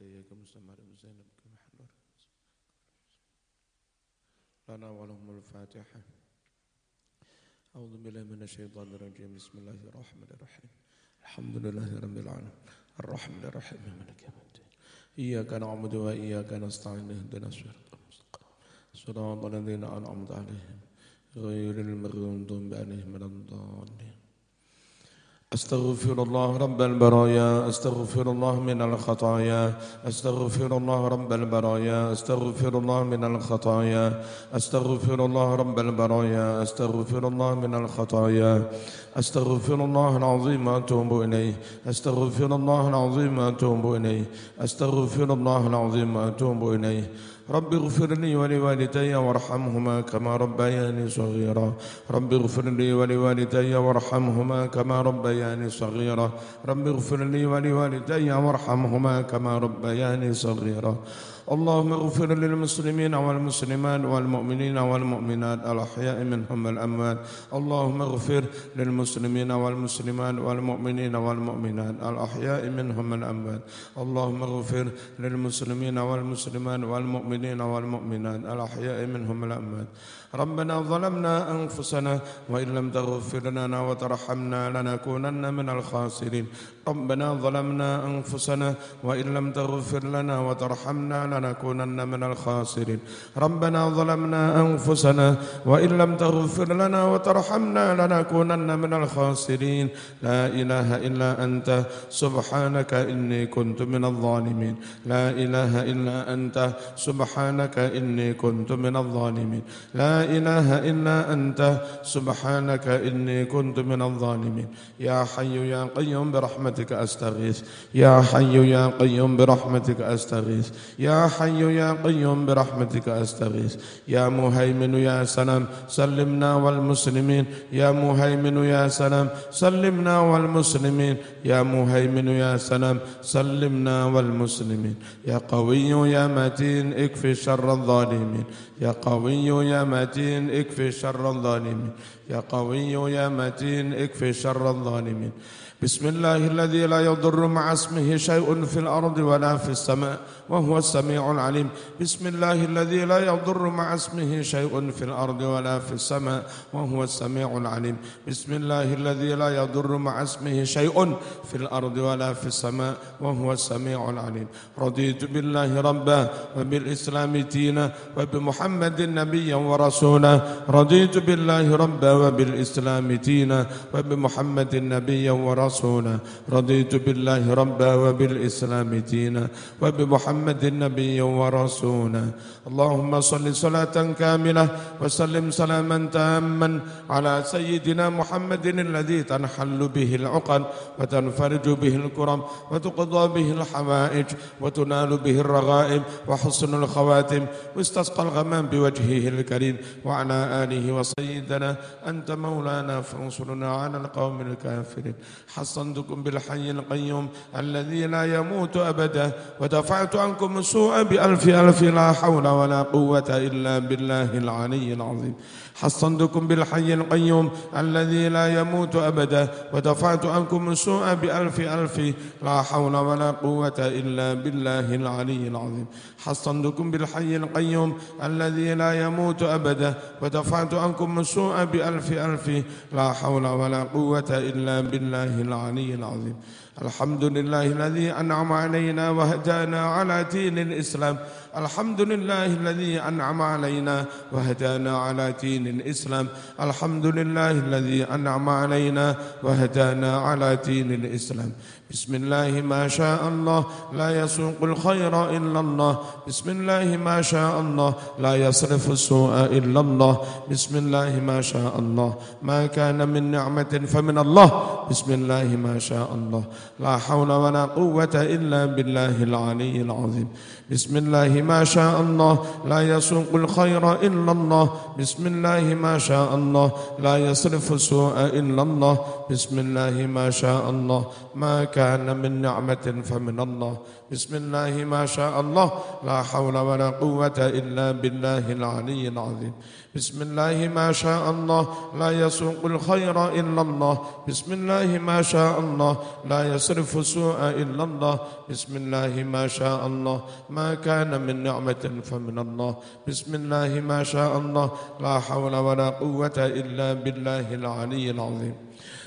هدايا كمستمر زينب كمحضر لنا ولهم الفاتحة. أعوذ بالله من الشيطان الرجيم. بسم الله الرحمن الرحيم. الحمد لله رب العالمين. الرحمن الرحيم. مالك يوم الدين. إياك نعبد وإياك نستعين. اهدنا الصراط المستقيم. صراط الذين أنعمت عليهم. غير المغضوب عليهم ولا الضالين. أستغفر الله رب البرايا أستغفر الله من الخطايا أستغفر الله رب البرايا أستغفر الله من الخطايا أستغفر الله رب البرايا أستغفر الله من الخطايا أستغفر الله العظيم وأتوب إليه أستغفر الله العظيم وأتوب إليه أستغفر الله العظيم وأتوب إليه. رب اغفر لي ولوالدي وارحمهما كما ربياني صغيرا. رب اغفر لي ولوالدي وارحمهما كما ربياني صغيرا. رب اغفر لي ولوالدي وارحمهما كما ربياني صغيرا. اللهم اغفر للمسلمين والمسلمات والمؤمنين والمؤمنات الأحياء منهم الأموات. اللهم اغفر للمسلمين والمسلمات والمؤمنين والمؤمنات الأحياء منهم الأموات. اللهم اغفر للمسلمين والمسلمات والمؤمنين والمؤمنات الأحياء منهم الأموات. ربنا ظلمنا أنفسنا وإن لم تغفر لنا وترحمنا لنكونن من الخاسرين. ربنا ظلمنا أنفسنا وإن لم تغفر لنا وترحمنا لنكونن من الخاسرين. ربنا ظلمنا أنفسنا وإن لم تغفر لنا وترحمنا لنكونن من الخاسرين. لا إله إلا أنت. سبحانك إني كنت من الظالمين. لا إله إلا أنت. سبحانك إني كنت من الظالمين. لا إله إلا أنت سبحانك إني كنت من الظالمين. يا حي يا قيوم برحمتك أستغيث. يا حي يا قيوم برحمتك أستغيث. يا حي يا قيوم برحمتك أستغيث. يا مهيمن يا سلام سلمنا والمسلمين. يا مهيمن يا سلام سلمنا والمسلمين. يا مهيمن يا سلام سلمنا والمسلمين. يا قوي يا متين اكفي شر الظالمين. يا قوي يا متين اكفي شر الظالمين. يا قوي يا متين اكفي شر الظالمين. بسم الله الذي لا يضر مع اسمه شيء في الأرض ولا في السماء وهو السميع العليم. بسم الله الذي لا يضر مع اسمه شيء في الأرض ولا في السماء وهو السميع العليم. بسم الله الذي لا يضر مع اسمه شيء في الأرض ولا في السماء وهو السميع العليم. رضيت بالله ربا وبالإسلام دينا وبمحمد نبيا ورسولا. رضيت بالله ربا وبالإسلام دينا وبمحمد نبيا ورسولا. رضيت بالله ربا وبالإسلام دينا وبمحمد نبيا ورسولا. اللهم صل صلاة كاملة وسلم سلاما تاما على سيدنا محمد الذي تنحل به العقد وتنفرج به الكرم وتقضى به الحوائج وتنال به الرغائب وحسن الخواتم واستسقى الغمام بوجهه الكريم وعلى آله وسيدنا. أنت مولانا فانصرنا على القوم الكافرين. حصنتكم بالحي القيوم الذي لا يموت أبدا ودفعت عنكم السوء بألف ألف لا حول ولا قوة إلا بالله العلي العظيم. حصنتكم بالحي القيوم الذي لا يموت أبدا ودفعت عنكم السوء بألف ألف لا حول ولا قوة إلا بالله العلي العظيم. حصنتكم بالحي القيوم الذي لا يموت أبدا ودفعت عنكم السوء بألف ألف لا حول ولا قوة إلا بالله العلي العظيم. الحمد لله الذي أنعم علينا وهدانا على دين الإسلام. الحمد لله الذي أنعم علينا وهدانا على دين الإسلام. الحمد لله الذي أنعم علينا وهدانا على دين الإسلام. بسم الله ما شاء الله لا يسوق الخير إلا الله. بسم الله ما شاء الله لا يصرف السوء إلا الله. بسم الله ما شاء الله. ما كان من نعمة فمن الله. بسم الله ما شاء الله. لا حول ولا قوة إلا بالله العلي العظيم. بسم الله ما شاء الله لا يسوق الخير إلا الله. بسم الله ما شاء الله لا يصرف السوء إلا الله. بسم الله ما شاء الله ما كان من نعمة فمن الله. بسم الله ما شاء الله. لا حول ولا قوة إلا بالله العلي العظيم. بسم الله ما شاء الله. لا يسوق الخير إلا الله. بسم الله ما شاء الله. لا يصرف السوء إلا الله. بسم الله ما شاء الله. ما كان من نعمة فمن الله. بسم الله ما شاء الله. لا حول ولا قوة إلا بالله العلي العظيم.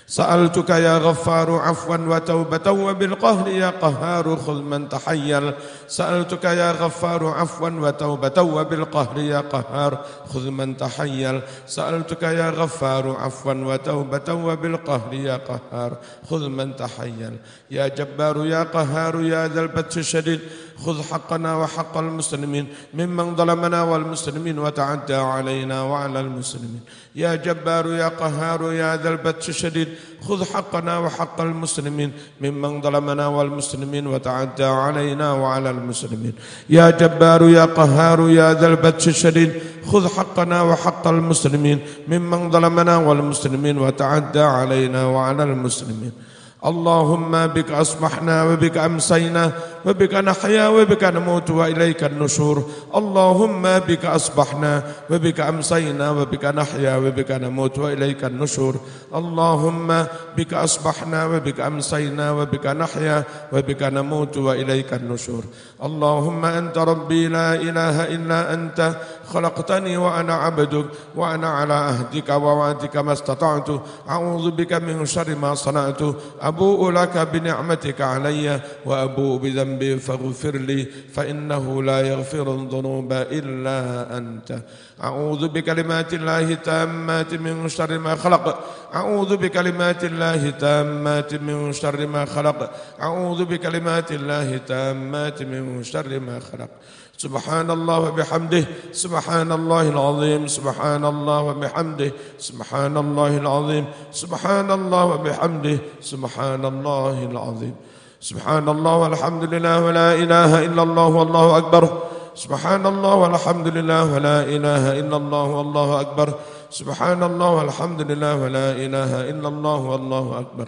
سألتك يا غفار عفوا وتوبة وبالقهر يا قهار خذ من تحيل. سألتك يا غفار عفوا وتوبة وبالقهر يا قهار خذ من تحيل. سألتك يا غفار عفوا وتوبة وبالقهر يا قهار خذ من تحيل. يا جبار يا قهار يا ذا البتش الشديد خذ حقنا وحق المسلمين ممن ظلمنا والمسلمين وتعدى علينا وعلى المسلمين. يا جبار يا قهار يا ذا البتش الشديد خذ حقنا وحق المسلمين ممن ظلمنا والمسلمين وتعدى علينا وعلى المسلمين. يا جبار يا قهار يا ذا البتش الشديد خذ حقنا وحق المسلمين ممن ظلمنا والمسلمين وتعدى علينا وعلى المسلمين. اللهم بك أصبحنا وبك أمسينا وبك نحيا وبك نموت وإليك النشور اللهم بك أصبحنا وبك أمسينا وبك نحيا وبك نموت وإليك النشور اللهم بك أصبحنا وبك أمسينا وبك نحيا وبك نموت وإليك النشور اللهم أنت ربي لا إله إلا أنت خلقتني وأنا عبدك وأنا على عهدك ووعدك ما استطعت. أعوذ بك من شر ما صنعت. أبوء لك بنعمتك علي وأبوء بذنبي فاغفر لي فإنه لا يغفر الذنوب إلا أنت. أعوذ بكلمات الله التامات من شر ما خلق. أعوذ بكلمات الله التامات من شر ما خلق. أعوذ بكلمات الله التامات من شر ما خلق. سبحان الله وبحمده سبحان الله العظيم سبحان الله وبحمده سبحان الله العظيم سبحان الله وبحمده سبحان الله العظيم. سبحان الله والحمد لله ولا إله إلا الله والله أكبر. سبحان الله والحمد لله ولا إله إلا الله والله أكبر. سبحان الله والحمد لله ولا إله إلا الله والله أكبر.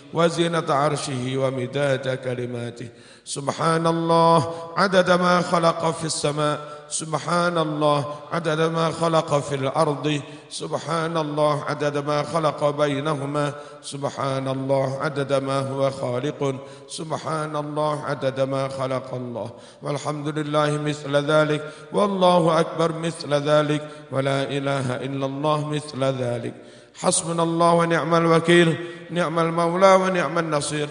وزنة عرشه ومداد كلماته. سبحان الله عدد ما خلق في السماء. سبحان الله عدد ما خلق في الأرض. سبحان الله عدد ما خلق بينهما. سبحان الله عدد ما هو خالق. سبحان الله عدد ما خلق الله. والحمد لله مثل ذلك. والله أكبر مثل ذلك. ولا إله إلا الله مثل ذلك. حسبنا الله ونعم الوكيل نعم المولى ونعم النصير.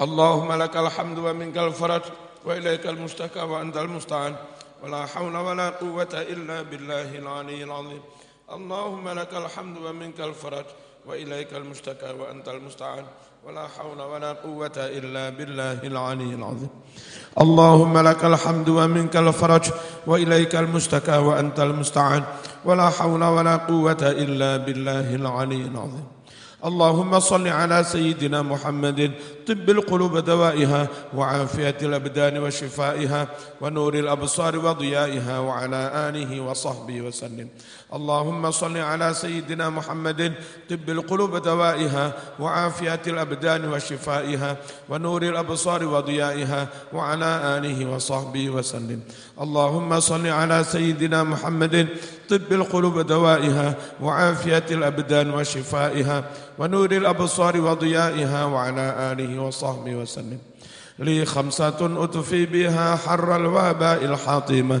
اللهم لك الحمد ومنك الفرج وإليك المشتكى وأنت المستعان. ولا حول ولا قوة إلا بالله العلي العظيم. اللهم لك الحمد ومنك الفرج وإليك المشتكى وأنت المستعان. ولا حول ولا قوة إلا بالله العلي العظيم. اللهم لك الحمد ومنك الفرج وإليك المشتكى وأنت المستعان. ولا حول ولا قوة إلا بالله العلي العظيم. اللهم صل على سيدنا محمد طب القلوب دوائها وعافية الأبدان وشفائها ونور الأبصار وضيائها وعلى آله وصحبه وسلم. اللهم صل على سيدنا محمد طب القلوب دوائها وعافية الأبدان وشفائها ونور الأبصار وضيائها وعلى آله وصحبه وسلم. اللهم صل على سيدنا محمد طب القلوب دوائها وعافية الأبدان وشفائها ونور الأبصار وضيائها وعلى آله وصحبه وسلم. لي خمسة أطفي بها حر الوباء الحاطمة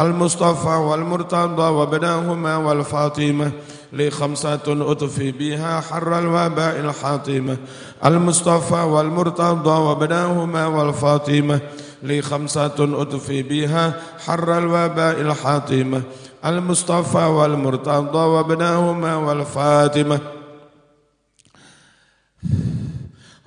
المصطفى والمرتضى وابناهما والفاطمة. لي خمسة أطفي بها حر الوباء الحاطمة المصطفى والمرتضى وابناهما والفاطمة. لي خمسة أطفي بها حر الوباء الحاطمة المصطفى والمرتضى وابناهما والفاطمة.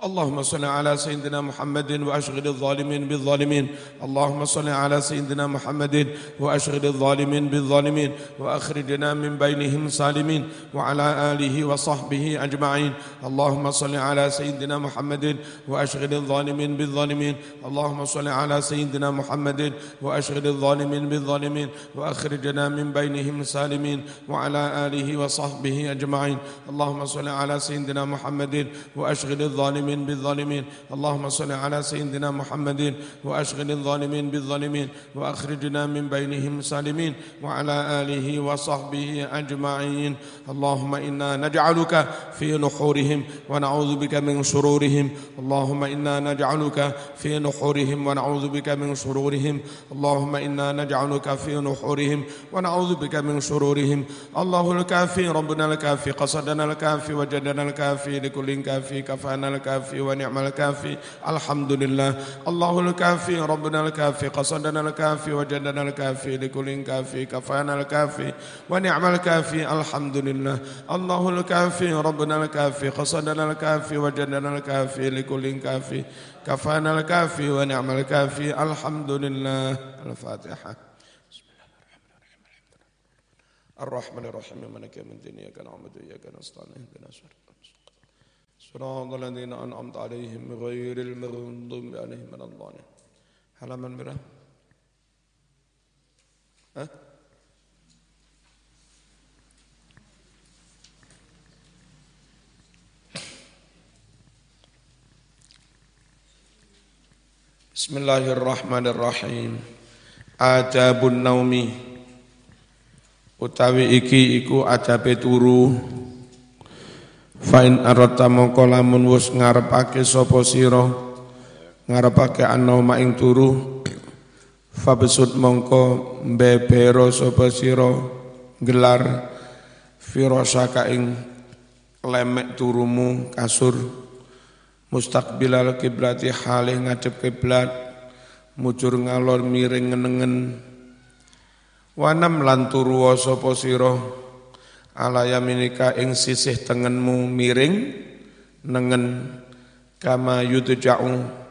اللهم صل على سيدنا محمد وأشغل الظالمين بالظالمين. اللهم صل على سيدنا محمد وأشغل الظالمين بالظالمين. وأخرجنا من بينهم سالمين. وعلى آله وصحبه أجمعين. اللهم صل على سيدنا محمد وأشغل الظالمين بالظالمين. اللهم صل على سيدنا محمد وأشغل الظالمين بالظالمين. وأخرجنا من بينهم سالمين. وعلى آله وصحبه أجمعين. اللهم صل على سيدنا محمد وأشغل الظالمين الظالمين بالظالمين. اللهم صل على سيدنا محمد وأشغل الظالمين بالظالمين وأخرجنا من بينهم سالمين وعلى آله وصحبه أجمعين. اللهم إنا نجعلك في نحورهم ونعوذ بك من شرورهم. اللهم إنا نجعلك في نحورهم ونعوذ بك من شرورهم. اللهم إنا نجعلك في نحورهم ونعوذ بك من شرورهم. الله الكافي ربنا الكافي قصدنا الكافي وجدنا الكافي لكل كافي كفانا الكافي. الكافي ونعم الكافي. الحمد لله الله الكافي ربنا الكافي قصدنا الكافي وجدنا الكافي لكل كافي كفانا الكافي ونعم الكافي. الحمد لله الله الكافي ربنا الكافي قصدنا الكافي وجدنا الكافي لكل كافي كفانا الكافي ونعم الكافي. الحمد لله الفاتحة. الرحمن الرحيم. مالك يوم الدين إياك نعبد وإياك نستعين اهدنا الصراط صراط الذين أنعمت عليهم غير المغضوب عليهم من الضالين halaman berapa? Hah? Bismillahirrahmanirrahim. Adabun naumi utawi iki iku adabe turu Fain arata mongko lamun wis ngarepake sapa sira ngarepake annauma ing turu fabesut mongko mbebero sapa sira gelar firasaka ing lemek turumu kasur mustaqbilal kiblati halih ngadep kiblat mujur ngalor miring ngenengen wanam lan turu sapa ala yaminika ing sisih tengenmu miring nengen kama yudja'u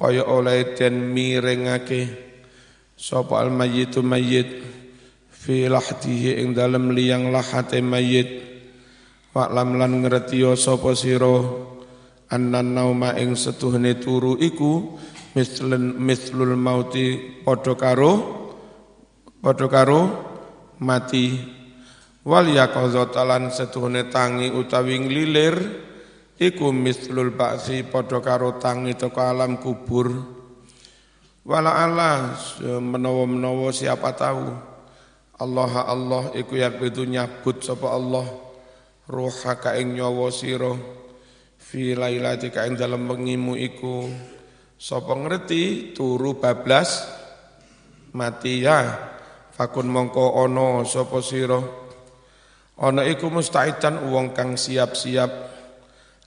kaya oleh den miringake. Sapa al mayyitu mayyit fi lahdihi ing dalem liyang lahate mayyit. Waklam lan ngerti sapa sira annan nauma ing setuhne turu iku mislen mislul mauti padha karo padha karo mati wal yaqadzatalan setuhune tangi utawi nglilir iku mislul ba'si padha karo tangi teka alam kubur. Wala Allah menawa-menawa siapa tahu. Allah Allah iku itu nyabut sapa Allah. Ka ing nyawa sira. Fi lailatika ing dalem wengimu iku. Sapa ngerti? Turu bablas mati ya. Fakun mongko ana sapa sira Ana iku mustaitan wong kang siap-siap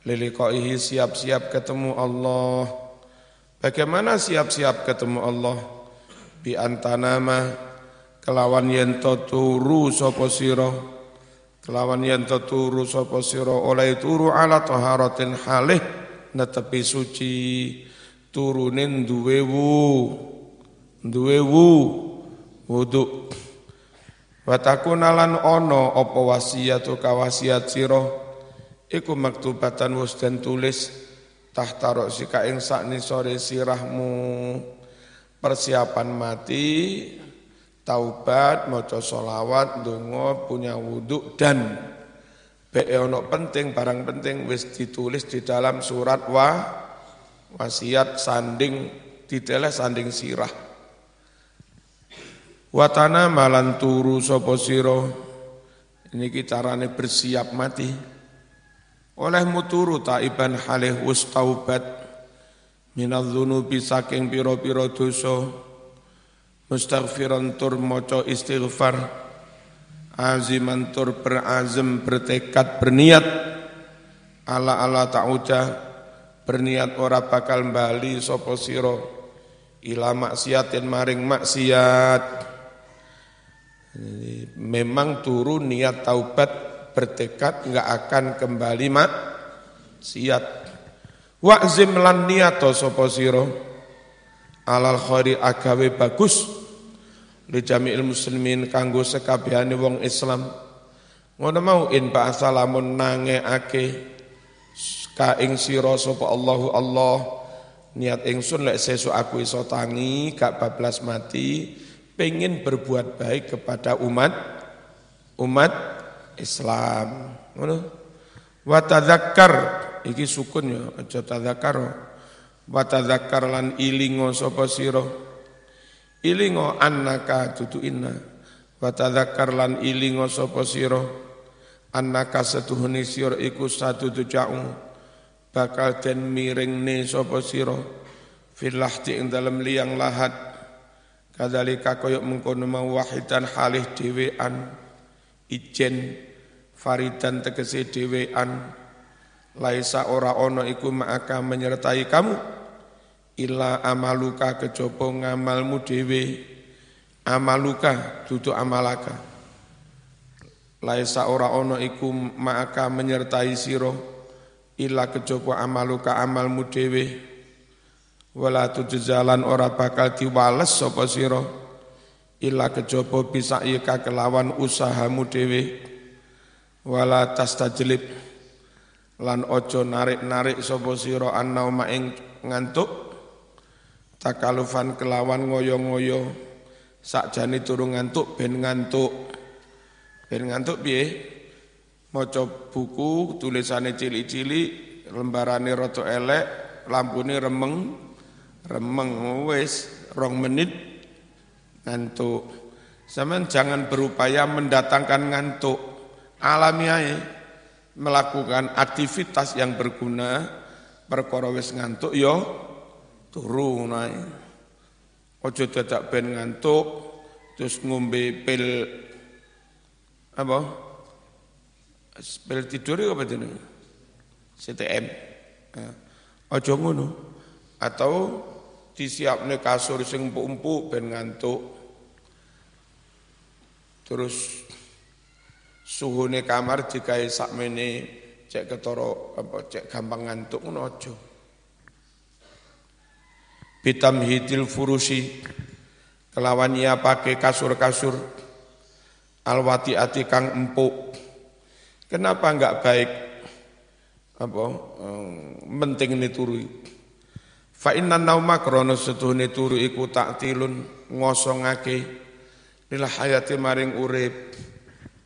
liliqaihi siap-siap ketemu Allah. Bagaimana siap-siap ketemu Allah? Bi antanama kelawan yen turu sapa sira kelawan yen turu sapa sira oleh turu ala taharatin halih netepi suci turunin duwe wu duwe wu wudu Wa takunalan ono apa wasiat wasiat sira iku maktubatan wis den tulis tahta sika ing sakni sore sirahmu. Persiapan mati taubat maca solawat donga punya wudhu dan be ono penting barang penting wis ditulis di dalam surat wa wasiat sanding diteleh sanding sirah Watana malan turu sapa sira niki carane bersiap mati. Oleh muturu taiban halih wis taubat. Minadz-dzunubi saking pira-pira dosa. Mustaghfiran tur maca istighfar. Aziman tur berazam bertekad berniat. Ala ala ta'uda berniat ora bakal bali sapa sira ila maksiatin maring maksiat memang turun niat taubat bertekad nggak akan kembali mak. Siat Wa'zim lan niyato sapa sira? Alal khairi agawe bagus. Li jami'il muslimin kanggo sekabehane wong Islam. Ngono mau in ba'sa lamun nangeake ka ing sira sapa Allahu Allah. Niat ingsun lek sesuk aku iso tangi gak bablas mati pengen berbuat baik kepada umat umat Islam. Ngono. Wa tadzakkar iki sukun ya aja tadzakkar. Wa tadzakkar lan ilingo sapa sira? Ilingo annaka tutu inna wa tadzakkar lan ilingo sapa sira? Annaka satuhuni sira iku satu tujaung bakal den miringne sapa sira? Fil lahti ing dalem liang lahat kadzalika kaya mengkono mau wahidan halih dhewean ijen faridan tegese dhewean laisa ora ono iku ma'aka menyertai kamu illa amaluka kejaba ngamalmu dhewe. Amaluka dudu amalaka. Laisa ora ono iku ma'aka menyertai sira illa kejaba amaluka amalmu dhewe wala tujzalan ora bakal diwales sapa sira? Illa kejaba bisa ika kelawan usahamu dhewe. Wala tastajlib. Lan ojo narik-narik sapa sira annauma ing ngantuk. Takalufan kelawan ngoyo-ngoyo. Sakjane turu ngantuk ben ngantuk. Ben ngantuk piye? Maca buku tulisane cilik-cilik lembarane rada elek lampune remeng remeng wis rong menit ngantuk Sampeyan jangan berupaya mendatangkan ngantuk alamiah melakukan aktivitas yang berguna perkara wis ngantuk yo ya turu nae. Ojo dadak ben ngantuk terus ngombe pil apa? Pil tidur apa jenenge? CTM. Nah, ojo ngono. Atau disiapne kasur sing empuk-empuk ben ngantuk. Terus suhune kamar jika sakmene cek ketoro apa cek gampang ngantuk ngono aja. Hitil furusi kelawan ia pakai kasur-kasur alwati ati kang empuk. Kenapa enggak baik? Apa penting ini turu fa inna nauma krana setuhune turu iku taktilun ngosongake lil hayati maring urip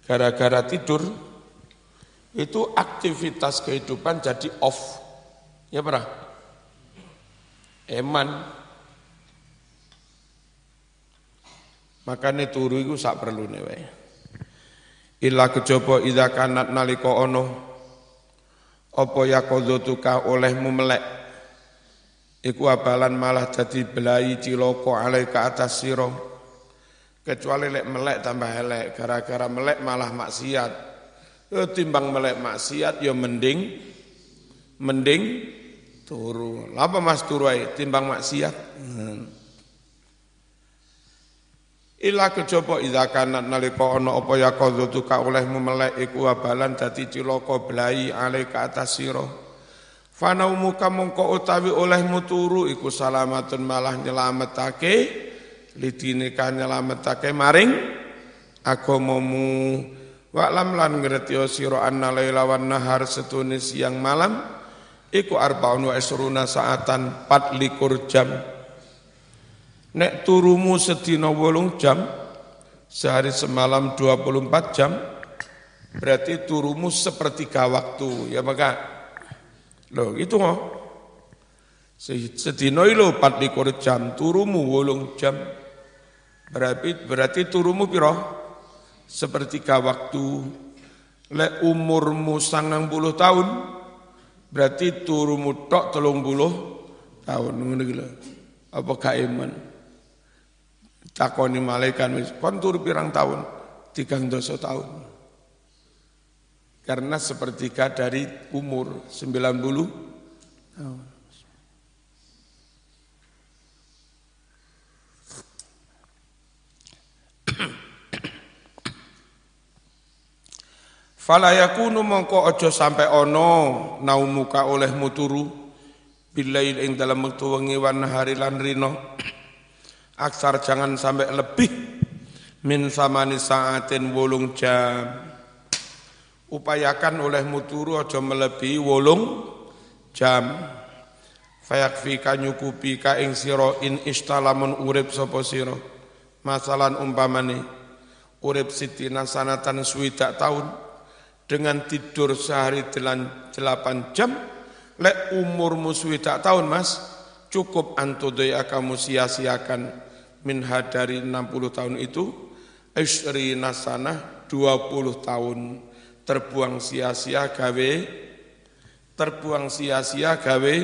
Gara-gara tidur, itu aktivitas kehidupan jadi off. Ya pernah? Eman. Makanya turu itu sak perlu wae. Ila kejaba idza kanat nalika ana apa yaqadzuka olehmu melek iku abalan malah jadi belai ciloko alaika atas sira Kecuali lek melek tambah elek, gara-gara melek malah maksiat. Yo timbang melek maksiat yo mending mending turu. Lapa Mas turu ae timbang maksiat? Hmm. Ila kejaba idza kana nalika ana apa ya ka olehmu melek iku abalan dadi cilaka blai ale ka atas sira. Fanaumuka mongko utawi olehmu turu iku salamatun malah nyelametake lidine nyelametake maring agamamu wa lam lan ngerti sira anna laila wan nahar setune siang malam iku arbaun wa isruna saatan 24 jam. Nek turumu sedina 8 jam sehari semalam 24 jam berarti turumu sepertiga waktu ya maka loh itu kok sedina lo 24 jam turumu 8 jam Berarti, berarti turumu piro? Sepertiga waktu. Le umurmu sangang puluh tahun, berarti turumu tok telung puluh tahun. Apa kaiman? Takoni malaikat, kon turu pirang tahun? Tigang dosa tahun. Karena sepertiga dari umur 90 tahun. Fala yakunu mongko sampai ana naumuka oleh muturu bilail ing dalam wektu wengi wan hari lan rino aksar jangan sampai lebih min samani saatin wolung jam upayakan oleh muturu aja melebihi wolung jam. Fayakfika nyukupi ka ing sira in istalamun urip sapa sira. Masalan umpamane urip sitina sanatan suwidak tahun dengan tidur sehari delapan jam. Lek umurmu suwidak tahun mas cukup antudaya kamu sia-siakan min dari 60 tahun itu isri nasana 20 tahun terbuang sia-sia gawe terbuang sia-sia gawe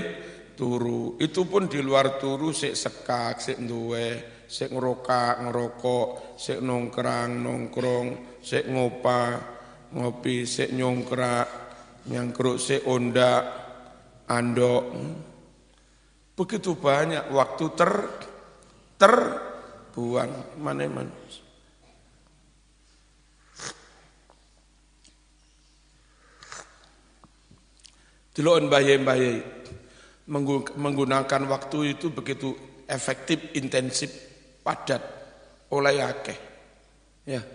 turu. Itu pun di luar turu sik sekak sik duwe sik ngerokak ngerokok sik nongkrang nongkrong sik ngopa ngopi sik nyongkrak nyangkruk sik onda andok. Begitu banyak waktu ter terbuang. Mana Diloan bayi-bayi menggunakan waktu itu begitu efektif, intensif, padat, oleh akeh. Ya,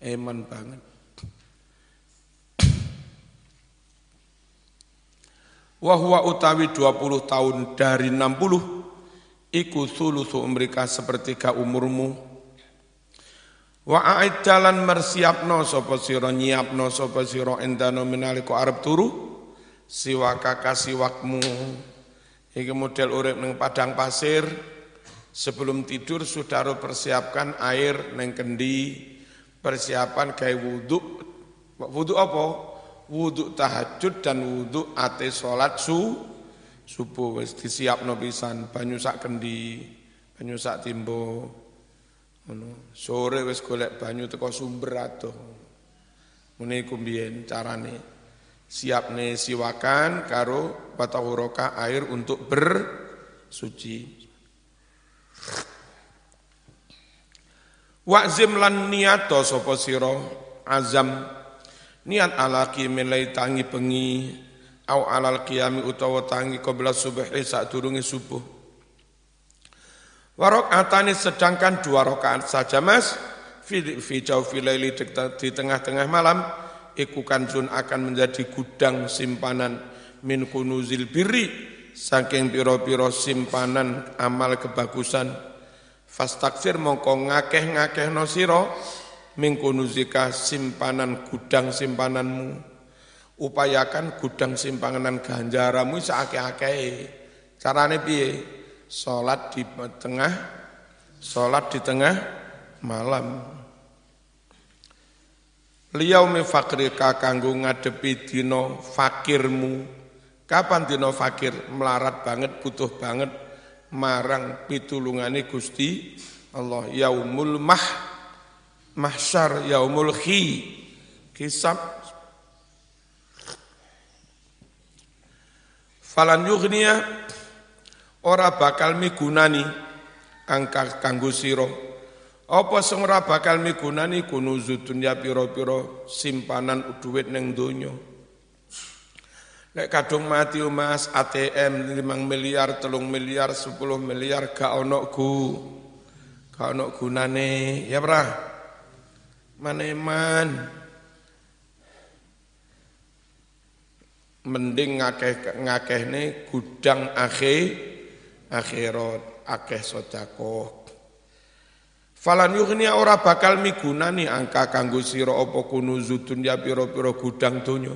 eman banget. Wahwa utawi 20 tahun dari 60 iku sulusu mereka sepertiga umurmu wa a'id jalan mersiapno sapa sira nyiapno sapa sira endano arep turu siwaka kasiwakmu iki model urip ning padang pasir. Sebelum tidur harus persiapkan air neng kendi. Persiapan kayak wudhu wudhu apa? Wudhu tahajud dan wudhu ate sholat su subuh. Wis disiapno banyu sak kendi banyu sak timbo. Sore wis golek banyu teko sumber atuh ngene iku mbiyen carane siapne siwakan karo batawuroka air untuk bersuci. Wa'zim lan niyato sapa sira? Azam. Niat ala milai tangi pengi au alal qiyami utawa tangi qabla subhi saat turungi subuh. Warok atani sedangkan dua rakaat saja mas fi fi jaufi di tengah-tengah malam iku kanjun akan menjadi gudang simpanan. Min kunuzil birri saking piro-piro simpanan amal kebagusan. Fastaksir mongko ngakeh-ngakeh no siro mingkunuzika simpanan gudang simpananmu. Upayakan gudang simpanan ganjaramu seake-ake carane piye? Salat di tengah salat di tengah malam liyau me fakrika kanggo ngadepi dina fakirmu. Kapan dina fakir? Melarat banget butuh banget marang pitulungane Gusti Allah. Yaumul mah mahsyar yaumul khi. Kisab. Falan yughniya ora bakal migunani angka kanggo sira apa sing ora bakal migunani kunuzu dunya pira-pira simpanan dhuwit ning donya Lek kadung mati Mas ATM 5 miliar, 3 miliar, 10 miliar gak ono gu. Gak ono gunane, ya Pra? maneman mending ngakeh ngakehne gudang akhir akhirat akeh sedekah Falan yughni ora bakal migunani angka kanggo sira apa kunuzu dunya pira-pira gudang donya.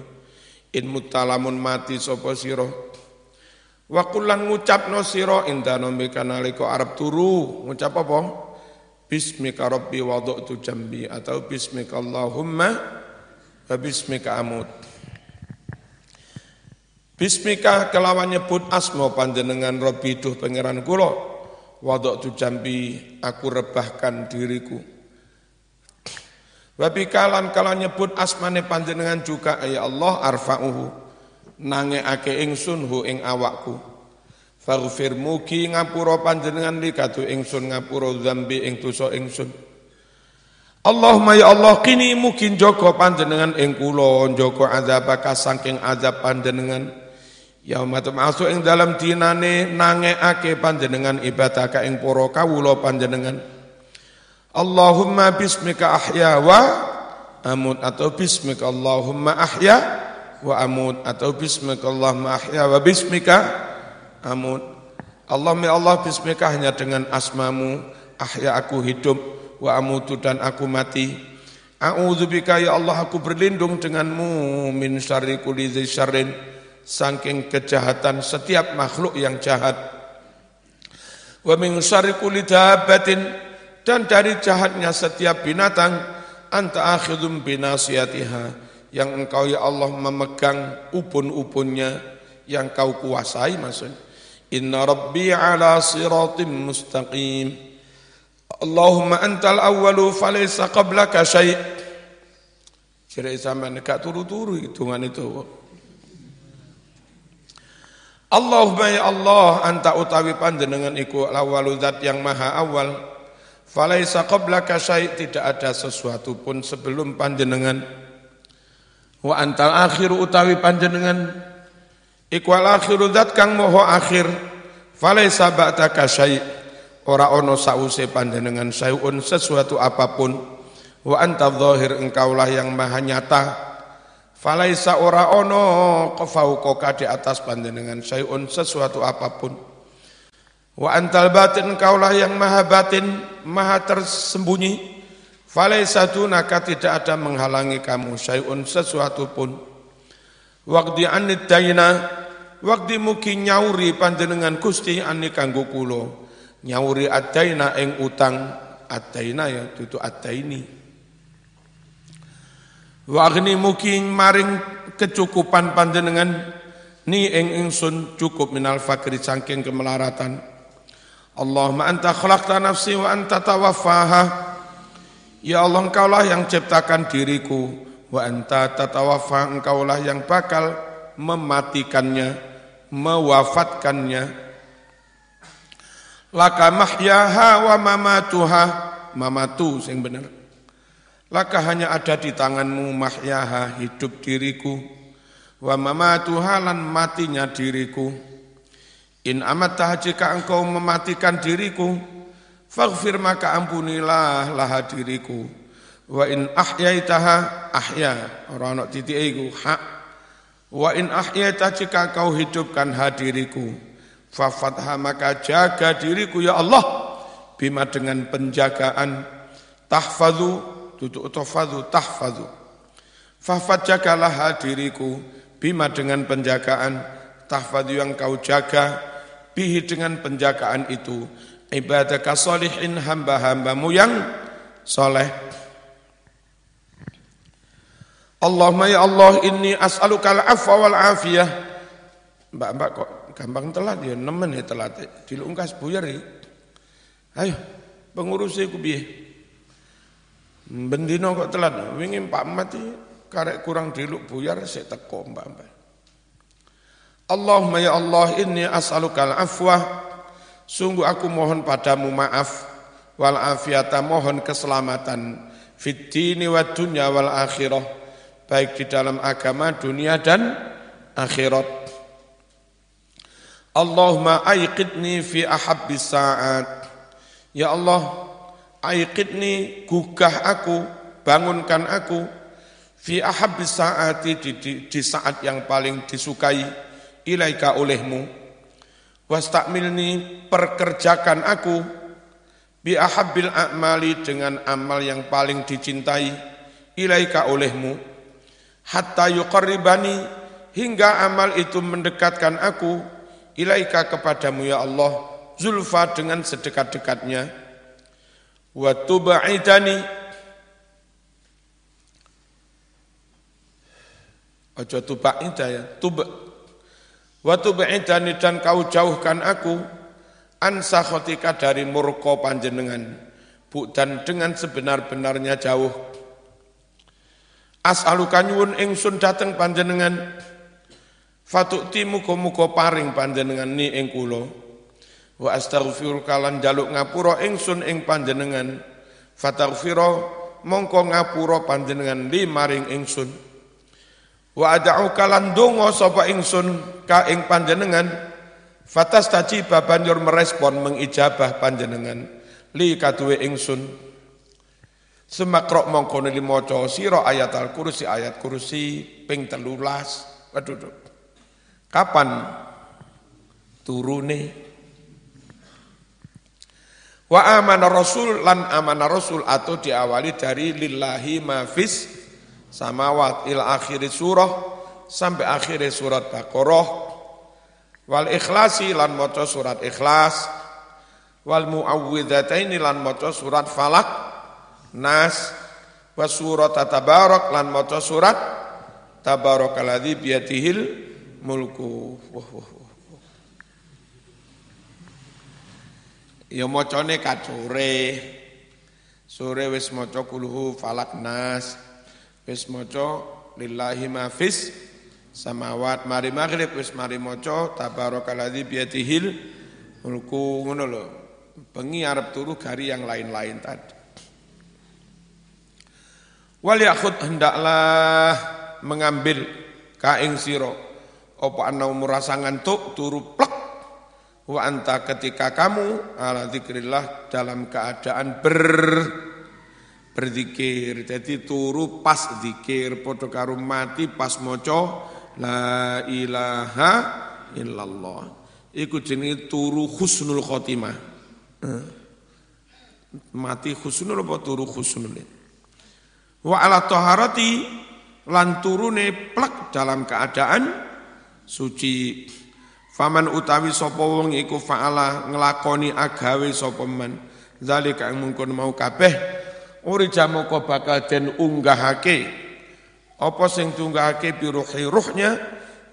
In mutalamun mati sapa sira. Wa kullan ngucapno sira indana mekanalika arep turu, ngucap apa? Bismika Rabbi wada'tu jambi atau Bismika Allahumma wa Bismika amut. Bismika kelawan nyebut asma panjenengan Rabbi duh pangeran kula wada'tu jambi aku rebahkan diriku. Wabi kalan kalau nyebut asmane panjenengan juga ya Allah arfa'uhu nange ake ingsun hu ing awakku Faghfir mugi ngapura panjenengan li katu ingsun ngapura zambi ing dosa ingsun. Allahumma ya Allah kini mungkin joko panjenengan ing kula joko azabaka saking azab panjenengan Yauma masuk ing dalam dinane nangekake panjenengan ibadah ka ing para kawula panjenengan. Allahumma bismika ahya wa amut atau bismika Allahumma ahya wa amut atau bismika Allahumma ahya wa bismika amut. Allahumma Allah bismika hanya dengan asmamu ahya aku hidup wa amutu dan aku mati. A'udzubika ya Allah aku berlindung denganmu min syarri kulli syarrin saking kejahatan setiap makhluk yang jahat. Wa min dabbatin dan dari jahatnya setiap binatang anta akhidum binasiyatiha yang engkau ya Allah memegang ubun-ubunnya yang kau kuasai maksudnya. Inna rabbi ala siratim mustaqim. Allahumma antal awwalu falaysa qablaka syai'. Kira sampean gak turu-turu hitungan itu. Allahumma ya Allah anta utawi panjenengan iku lawalu zat yang maha awal. Falaisa qablaka syai tidak ada sesuatu pun sebelum panjenengan. Wa antal akhiru utawi panjenengan iku al akhiru zat kang moho akhir. Falaisa ba'daka syai ora ono sause panjenengan sayun sesuatu apa pun. Wa anta dhahir engkaulah yang maha nyata Falaisa ora ono kefaukoka di atas panjenengan sayun sesuatu apa pun. Wa antal batin kaulah yang maha batin, maha tersembunyi. Falaisa dunaka tidak ada menghalangi kamu sayun sesuatu pun. Waktu anit dayna, waktu mungkin nyauri panjenengan kusti ani kanggo kulo. Nyauri adaina eng utang, adaina ya, itu adaini. Wa mugi maring kecukupan panjenengan ni ing ingsun cukup minal fakri saking kemelaratan. Allahumma anta khalaqta nafsi wa anta tawaffaha. Ya Allah engkaulah yang ciptakan diriku wa anta tatawaffa engkaulah yang bakal mematikannya, mewafatkannya. Laka mahyaha wa mamatuha, mamatu sing bener. Laka hanya ada di tanganmu mahyaha hidup diriku wa mamatuhalan matinya diriku. In amat jika engkau mematikan diriku, faghfir maka ampunilah laha diriku. Wa in ahyaitaha ahya, orang nak titik iku hak. Wa in ahyaita jika kau hidupkan hadiriku, fafatha maka jaga diriku ya Allah bima dengan penjagaan tahfadhu duduk tofadu tahfadu. Fafat jagalah hadiriku bima dengan penjagaan tahfadu yang kau jaga bihi dengan penjagaan itu ibadah kasolihin hamba-hambamu yang soleh. Allahumma ya Allah inni as'aluka al-afwa wal afiyah. Mbak-mbak kok gampang telat ya nemen ya telat. Dilungkas buyar ya. Ayo pengurus ku biye. Bendino kok telat, wingi Pak mati karek kurang diluk buyar sik teko mbak-mbak. Allahumma ya Allah inni as'aluka al-afwa sungguh aku mohon padamu maaf wal afiata mohon keselamatan fit dini wa dunya wal akhirah baik di dalam agama dunia dan akhirat. Allahumma aiqidni fi ahabbis sa'at. Ya Allah, Aikidni gugah aku, bangunkan aku. Fi ahabbis saati di, di, di saat yang paling disukai ilaika olehmu. Wastakmilni perkerjakan aku. Bi ahabbil a'mali dengan amal yang paling dicintai ilaika olehmu. Hatta yuqarribani hingga amal itu mendekatkan aku ilaika kepadamu ya Allah. Zulfa dengan sedekat-dekatnya wa tub'idani aja tub'ida ya. Tub wa tub'idani dan kau jauhkan aku an sakhatika dari murka panjenengan. Bu dan dengan sebenar-benarnya jauh. As'aluka nyuwun ingsun dateng panjenengan. Fatukti muga-muga paring panjenengan ni ing kula wa astaghfiru kalan jaluk ngapura ingsun ing panjenengan fataghfira mongko ngapura panjenengan li maring ingsun Wa ad'u kalan donga sapa ingsun ka ing panjenengan fatas tajiba banjur merespon mengijabah panjenengan li kaduwe ingsun Semakrok mongko li maca sira ayat al-kursi ayat kursi ping telulas. Waduh. Kapan turune? Wa amana rasul lan amana rasul atau diawali dari lillahi mafis samawat il akhir surah sampai akhir surat Baqarah. Wal ikhlasi lan maca surat ikhlas. Wal muawwidhataini lan maca surat falak nas. Wa surat tabarak lan maca surat tabarakalladzi biyadihil mulku. Wah wah Ya macane kacure. Sore wis maca kulhu falak nas. Wis maca lillahi ma fis samawat mari maghrib wis mari maca tabarakalladzi biyadihil mulku ngono lho. Bengi arep turu gari yang lain-lain tadi. Wal yakhud hendaklah mengambil kaing siro apa ana merasa ngantuk turu plek wa anta ketika kamu ala zikrillah dalam keadaan ber berzikir. Jadi turu pas zikir padha karo mati pas maca la ilaha illallah. Iku jenenge turu husnul khotimah. Mati husnul apa turu husnul? Wa ala taharati lan turune plek dalam keadaan suci Faman utawi sapa wong iku faala nglakoni agawe sapa man. Zalika mungkon mau kabeh uri jamoko bakal den unggahake. Apa sing tunggahake bi ruhi ruhnya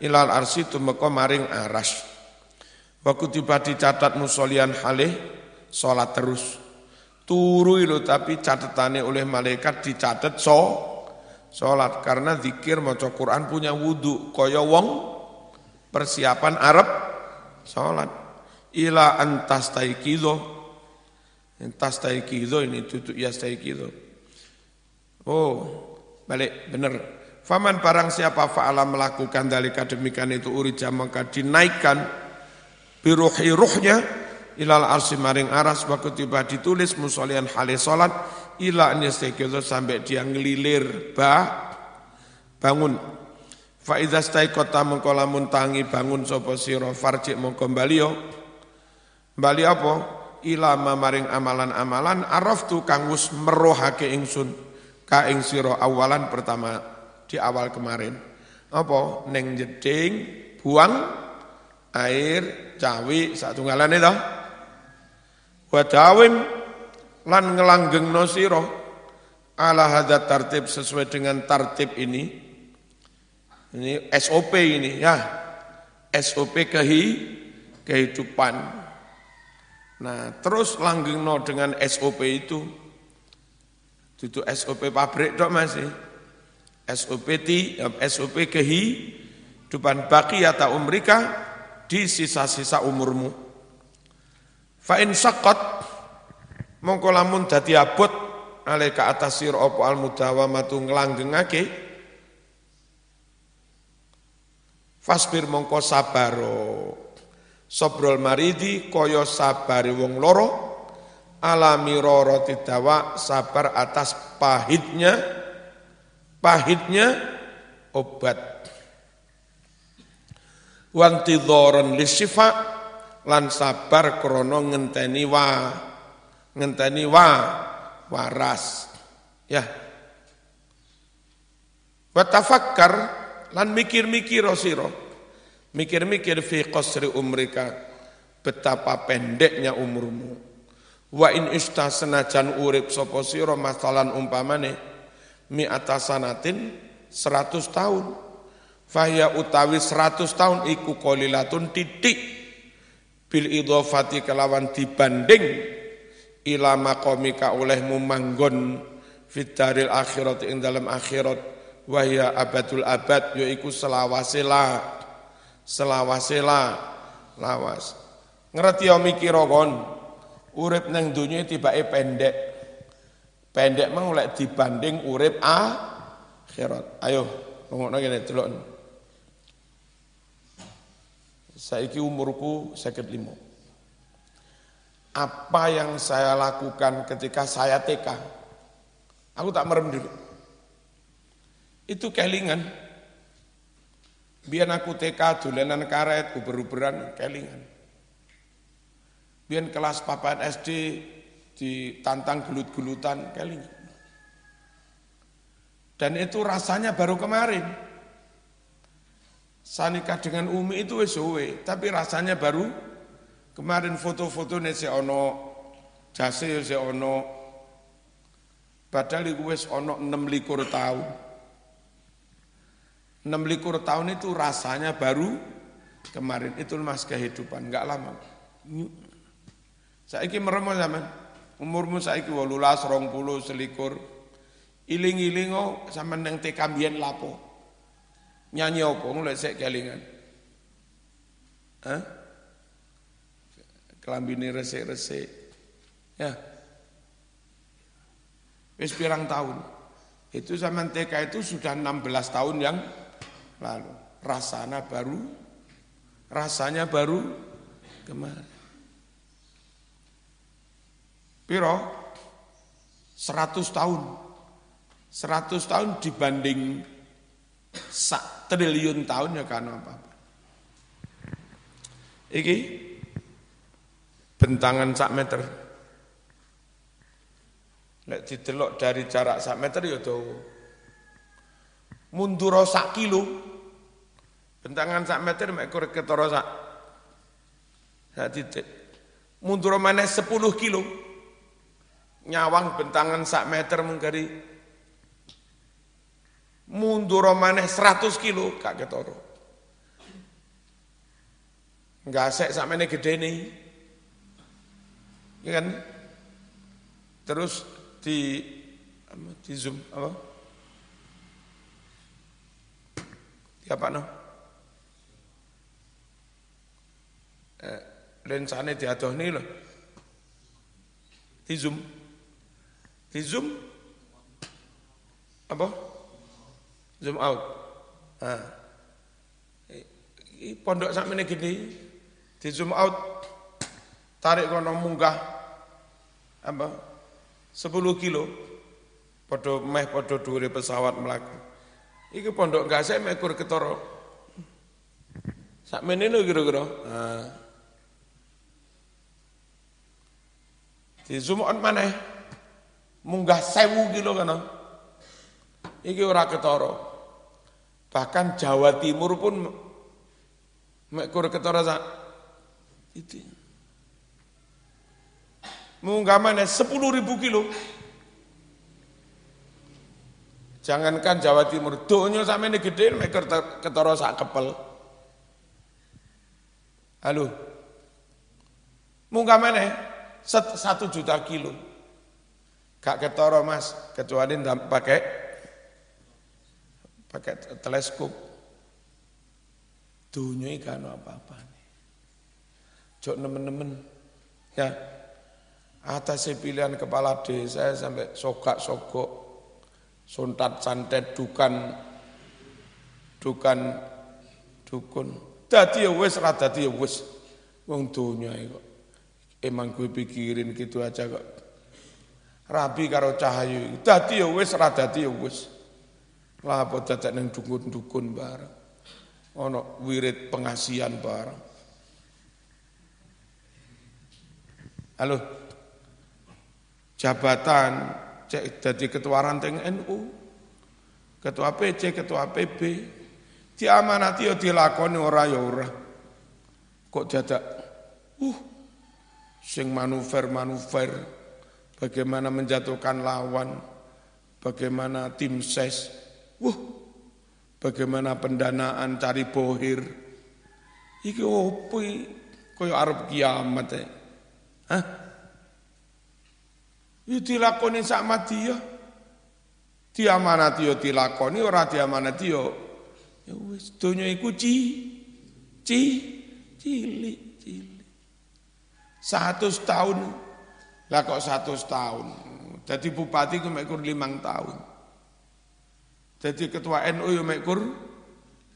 ilal arsi tumeka maring aras. Wa kutiba dicatat musolian halih salat terus. Turu lho tapi catatane oleh malaikat dicatat so salat karena zikir maca Quran punya wudu kaya wong persiapan Arab sholat. Ila antas taikido antas taikido ini tutup ya taikido oh balik benar faman barang siapa faala melakukan dari demikian itu urija maka dinaikkan biruhi ruhnya ilal arsi maring aras. Waktu tiba ditulis musolian halis salat ila anyastakido sampai dia ngelilir bah bangun Fa idza staiqata mengko lamun tangi bangun sapa sira farji mongko baliyo. Bali apa? Ila maring amalan-amalan araftu kang wis merohake ingsun ka ing sira awalan pertama di awal kemarin. Apa? Neng jeding buang air cawi satunggalan itu. Wa dawim lan ngelanggengno sira ala hadza tartib sesuai dengan tartib ini ini SOP ini ya. SOP kehi, kehidupan. Nah, terus langgengno dengan SOP itu. Itu SOP pabrik dok masih. SOP ti, SOP kehidupan baki atau umrika di sisa-sisa umurmu. Fa'in sakot mongko lamun dadi abot ale ka atas sir al mudawamatu nglanggengake Fasbir mongko sabaro. Sobrol maridi koyo sabari wong loro. Alami roro tidawa sabar atas pahitnya. Pahitnya obat. Wanti doron lisifa lan sabar krono ngenteni wa. Ngenteni wa waras. Ya. Watafakkar Lan mikir-mikir sira. Mikir-mikir fi qasri umrika betapa pendeknya umurmu. Wa in ista senajan urip sapa sira masalan umpamane mi atasanatin 100 tahun. Fahya utawi 100 tahun iku qalilatun titik bil idhafati kelawan dibanding ila maqamika olehmu manggon fitaril akhirat ing dalam akhirat wahya abadul abad yaiku selawasela selawasela lawas ngerti ya mikir kon urip neng dunia tibake pendek pendek mang oleh dibanding urip akhirat ayo Rungokno kene delok. Saiki umurku 55. Apa yang saya lakukan ketika saya TK? Aku tak merem dulu. Itu kelingan. Biar aku TK dolanan karet, uber-uberan kelingan. Biar kelas papan SD ditantang gelut-gelutan kelingan. Dan itu rasanya baru kemarin. Sanikah dengan Umi itu wis tapi rasanya baru kemarin foto-foto si ono jase si ono padahal iku wis ono 6 likur tahun. 6 likur tahun itu rasanya baru kemarin itu mas kehidupan enggak lama. Saiki merem zaman umurmu saiki 18 20 selikur Iling-ilingo sama neng TK mbiyen lapo. Nyanyi apa ngulek sik kelingan. Hah? Kelambine resik-resik. Ya. Wis pirang tahun. Itu zaman TK itu sudah 16 tahun yang lalu. Rasanya baru rasanya baru kemarin. Piro? 100 tahun 100 tahun dibanding sak triliun tahun ya kan apa-apa. Iki bentangan sak meter. Lek didelok dari jarak sak meter ya dawa. Mundur sak kilo. Bentangan sak meter mek ketara sak sak titik. Mundur mana 10 kilo. Nyawang bentangan sak meter mungkari mundur maneh 100 kilo gak ketoro. Gasek sampe gede nih. Ya kan? Terus di di zoom apa? Di apa no? Eh, lensane diadoh nih loh. Di zoom. Di zoom apa? zoom out. Nah. Pondok ini gini, di zoom out, tarik kono munggah, apa, 10 kilo, podo meh podo duri pesawat melaku. Iki pondok saya mekur ketoro. Sak menino kira-kira. Nah. Di zoom out mana? Munggah sewu kilo kan? Iki ora ketoro. Bahkan Jawa Timur pun mekur ketara sak itu. Munggah mana 10 ribu kilo. Jangankan Jawa Timur, donya sampe ini gede, mekur ketara sak kepel. Halo. Munggah mana? Satu juta kilo. Gak ketara mas, kecuali pakai pakai teleskop. Dunia ikan apa-apa. Jok nemen-nemen. Ya, atas pilihan kepala desa sampai sogak-sogok, suntat santet dukan, dukan, dukun. Dadi ya wis ra dadi ya wis. Wong dunia kok. Emang gue pikirin gitu aja kok. Rabi karo cahayu. Dadi ya wis ra dadi ya wis. Lah apa dadak ning dukun-dukun bareng. Ono wirid pengasian bareng. Halo. Jabatan cek jadi ketua ranting NU. Ketua PC, ketua PB. Diamanati ya dilakoni ora ya ora. Kok dadak uh sing manuver-manuver bagaimana menjatuhkan lawan, bagaimana tim ses, Wah, bagaimana pendanaan cari bohir. Iki opo kaya arep kiamat e. Hah? Yo dilakoni sak dia. Diamanati yo dilakoni ora diamanati yo ya wis donya iku ci ci cilik cilik. Satu tahun lah kok satu tahun. Jadi bupati ku mek limang tahun. Jadi ketua NU yo mekur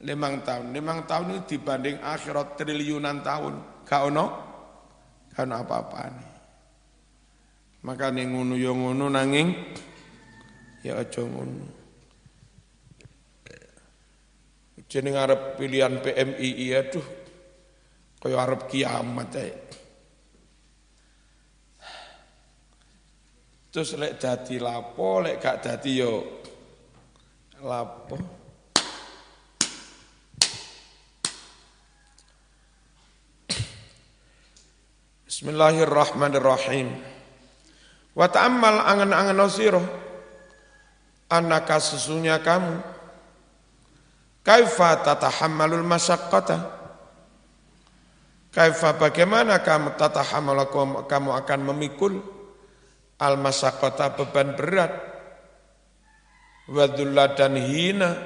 limang tahun. Limang tahun ini dibanding akhirat triliunan tahun. Gak ono, gak ono apa-apa nih. Maka nih ngunu yo ngunu nanging ya aja ngunu. Jadi ngarep pilihan PMI tuh kaya arep kiamat ae. Terus lek dadi lapo, lek gak dadi yo lapo. Bismillahirrahmanirrahim. Wa ta'ammal angan-angan sira anaka sesungguhnya kamu. Kaifa tatahammalul masyaqqata? Kaifa bagaimana kamu tatahammal kamu akan memikul al masyaqqata beban berat? Wadulla dan hina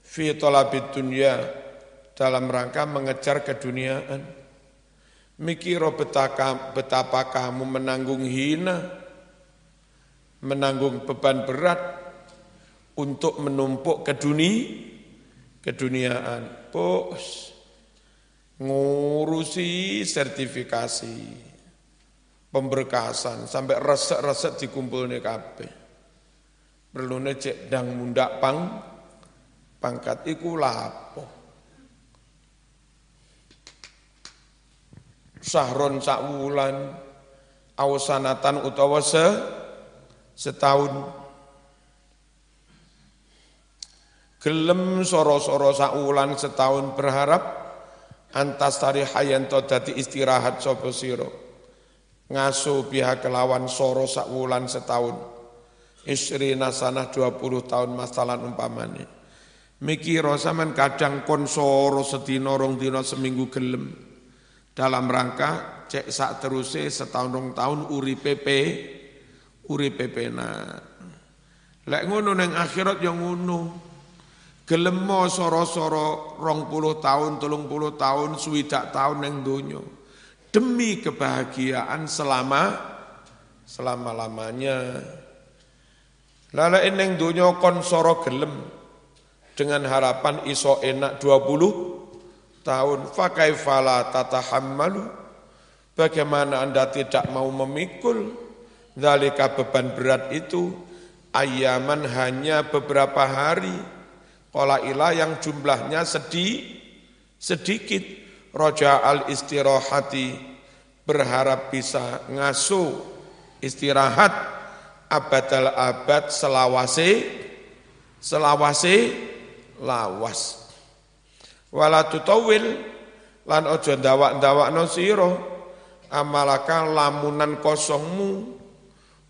fi talabid dunya dalam rangka mengejar keduniaan. Mikiro betapa, betapa kamu menanggung hina menanggung beban berat untuk menumpuk ke dunia keduniaan. Bos, ngurusi sertifikasi, pemberkasan, sampai resek-resek dikumpul nih kabeh. Perlu cek dang mundak pang, pangkat iku lapo. Sahron sakwulan, awasanatan utawa se, setahun. Gelem soro-soro saulan setahun berharap antasari hayanto dadi istirahat sapa sira. Ngaso pihak kelawan soro saulan setahun. Istri nasanah 20 tahun masalah umpamane. Mikir sampean kadang kon soro sedina rong dina seminggu gelem. Dalam rangka cek sak teruse setahun rong tahun uri PP uri PP na lek ngono neng akhirat yang ngono Gelemo soro-soro rong puluh tahun, telung puluh tahun, swidak tahun yang dunyo. Demi kebahagiaan selama selama-lamanya. Lala eneng dunyo kon soro gelem dengan harapan iso enak 20 tahun. Fakai fala tatahammalu. Bagaimana anda tidak mau memikul dalika beban berat itu ayaman hanya beberapa hari Qolaila yang jumlahnya sedih, sedikit. Roja al istirahati berharap bisa ngasuh istirahat abadal abad selawase selawase lawas. Wala tutawil lan ojo ndawak-ndawakno sira amalaka lamunan kosongmu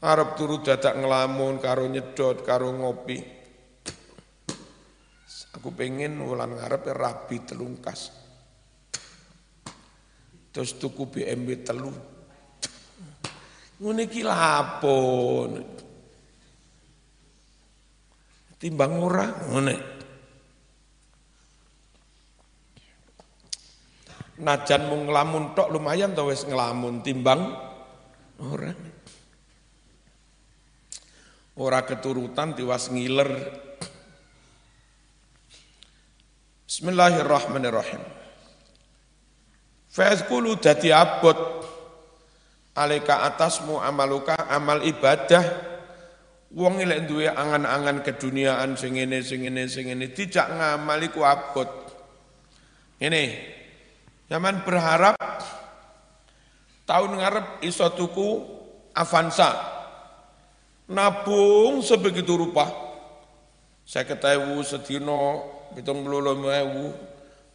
arep turu dadak ngelamun karo nyedot karo ngopi Aku pengen wulan ngarep rabi telungkas. Terus tuku BMW telu. Ngene iki lapon. Timbang ora ngene. Najan mung nglamun tok lumayan to wis nglamun timbang ora. Ora keturutan tiwas ngiler Bismillahirrahmanirrahim. Fa'azkulu dati abot alika atasmu amaluka amal ibadah wong ilek duwe angan-angan keduniaan sing ngene sing ngene sing ngene dijak ngamali ku abot. Ini zaman berharap tahun ngarep iso tuku Avanza. Nabung sebegitu rupa. Saya ketahui sedino pitung ewu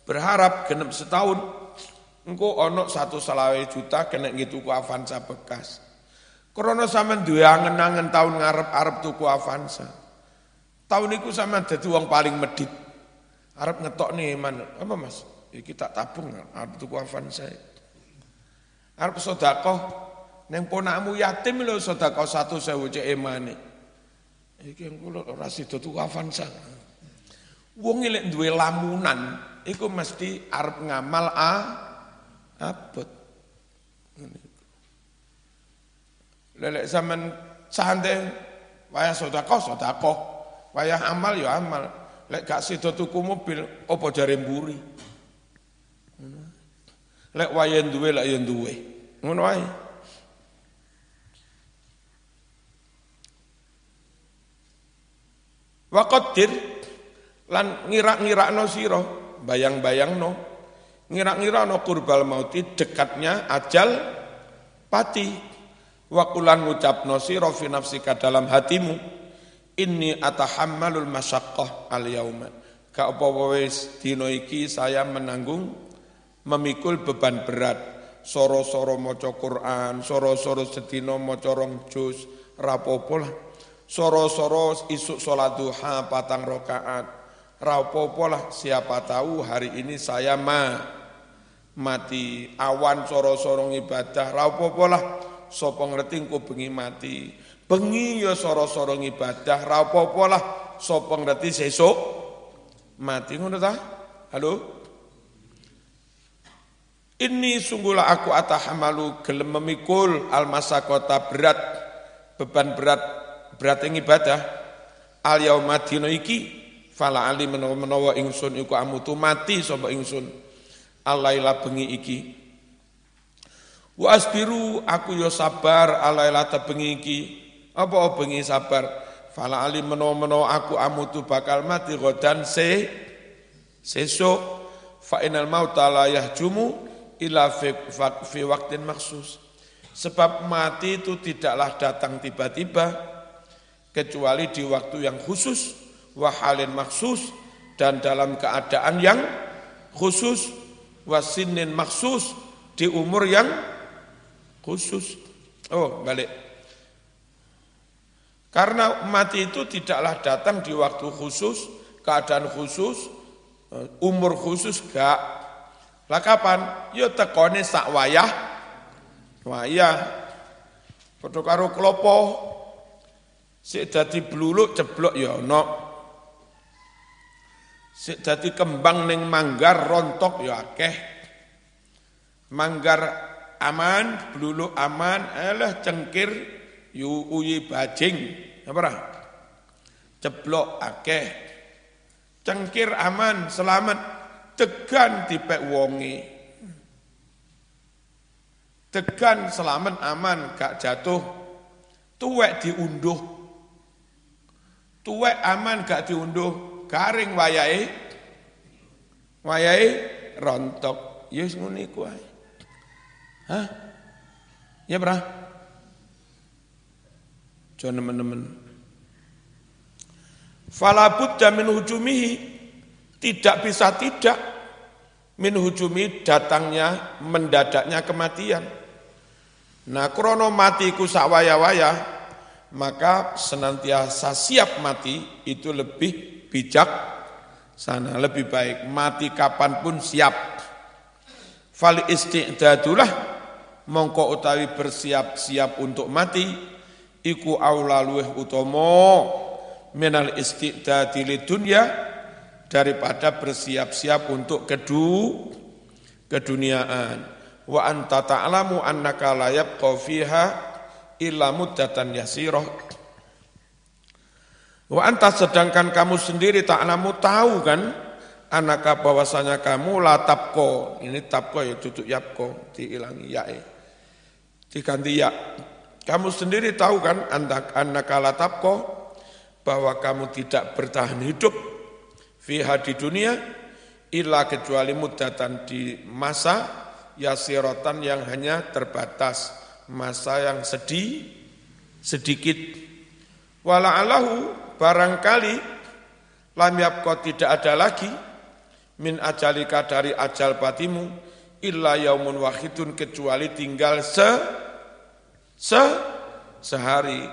berharap genep setahun. Engko ono satu selawe juta kena gitu ku Avanza bekas. Krono sama dua angen-angen tahun ngarep-arep tuku Avanza. Tahun itu sama jadi uang paling medit Arab ngetok nih man apa mas? Ya, kita tabung arep tuku Avanza. Arab sodakoh neng ponamu yatim lo sodakoh satu sewu cek emane iki engko ora sida tuku Avanza Wong ilek duwe lamunan iku mesti arep ngamal a abot. Lelek zaman santai wayah sedekah sedekah. Payah amal ya amal. Lek gak sida tuku mobil, apa jare mburi? Lek wayan duwe lek yen duwe. Ngono wae. Waqadir lan ngira-ngirakno sira, bayang-bayangno. Ngira-ngirakno kurbal mauti dekatnya ajal pati. Wakulan ngucapno sira fi nafsika dalam hatimu Inni atahammalul masyaqqah al yauma. Ka apa wis dina iki saya menanggung memikul beban berat. Soro-soro maca Quran, soro-soro sedina maca rong juz, rapopo. Soro-soro isuk salat duha patang rakaat. Rapopo lah siapa tahu hari ini saya ma mati awan soro-soro ibadah rapopo lah sapa ngerti engko bengi mati Bengi ya soro-soro ibadah, ra apa-apa lah sapa ngerti sesuk mati ngono ta? Halo? Ini sungguhlah aku atahamalu gelem memikul almasakota berat beban berat berat yang ibadah. Al yauma iki fala ali menawa-menawa ingsun iku amutu mati sapa ingsun. Alaila bengi iki. Wa asbiru aku yo sabar alaila bengi iki. Apa bengi sabar? Fala ali meno-meno aku amutu bakal mati godan se sesuk. Fa inal mauta la yahjumu ila fi, fi waktin maksus. Sebab mati itu tidaklah datang tiba-tiba kecuali di waktu yang khusus wahalin maksus dan dalam keadaan yang khusus wasinin maksus di umur yang khusus. Oh, balik. Karena mati itu tidaklah datang di waktu khusus, keadaan khusus, eh, umur khusus gak. Lah kapan? Ya tekone sak wayah. Wayah. Padha karo klopo. Sik dadi bluluk ceblok ya ana. Sik dadi kembang ning manggar rontok ya akeh. Manggar aman, bluluk aman, elah cengkir yu bajing apa Ceblok akeh. Cengkir aman, selamat. Tegan dipek wongi. Tegan selamat aman, gak jatuh. Tuwek diunduh. Tuwek aman gak diunduh. Garing wayai. Wayai rontok. Yes ngene iku Hah? Ya, Bro? Jangan teman-teman. Falabud min hujumihi tidak bisa tidak min hujumi datangnya mendadaknya kematian. Nah krono matiku sakwaya-waya maka senantiasa siap mati itu lebih bijak sana lebih baik mati kapan pun siap. Fal isti'dadulah mongko utawi bersiap-siap untuk mati iku aula luweh utama minal istidadi dunya daripada bersiap-siap untuk kedu keduniaan wa anta ta'lamu annaka la yabqa fiha illa muddatan yasirah. Wa anta sedangkan kamu sendiri ta'lamu tahu kan? Anaka bahwasanya kamu la tabko ini tabko ya duduk yapko diilangi ya diganti ya. Kamu sendiri tahu kan anak tabko bahwa kamu tidak bertahan hidup fiha di dunia illa kecuali mudatan di masa yasirotan yang hanya terbatas masa yang sedih sedikit wala'alahu barangkali lam yapko tidak ada lagi min ajalika dari ajal batimu illa yaumun wahidun kecuali tinggal se Se sehari.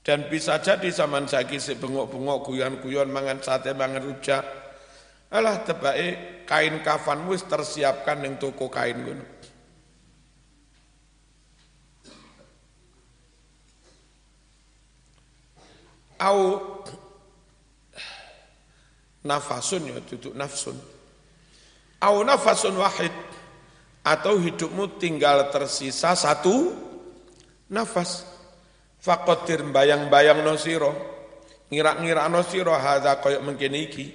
Dan bisa jadi zaman saiki si bengok-bengok guyon-guyon mangan sate mangan rujak. Alah tebai kain kafan wis tersiapkan yang toko kain ngono. Au nafasun ya duduk nafsun. Au nafasun wahid atau hidupmu tinggal tersisa satu nafas. Fakotir bayang-bayang no siro, ngira-ngirakno sira hadza kaya mengkene iki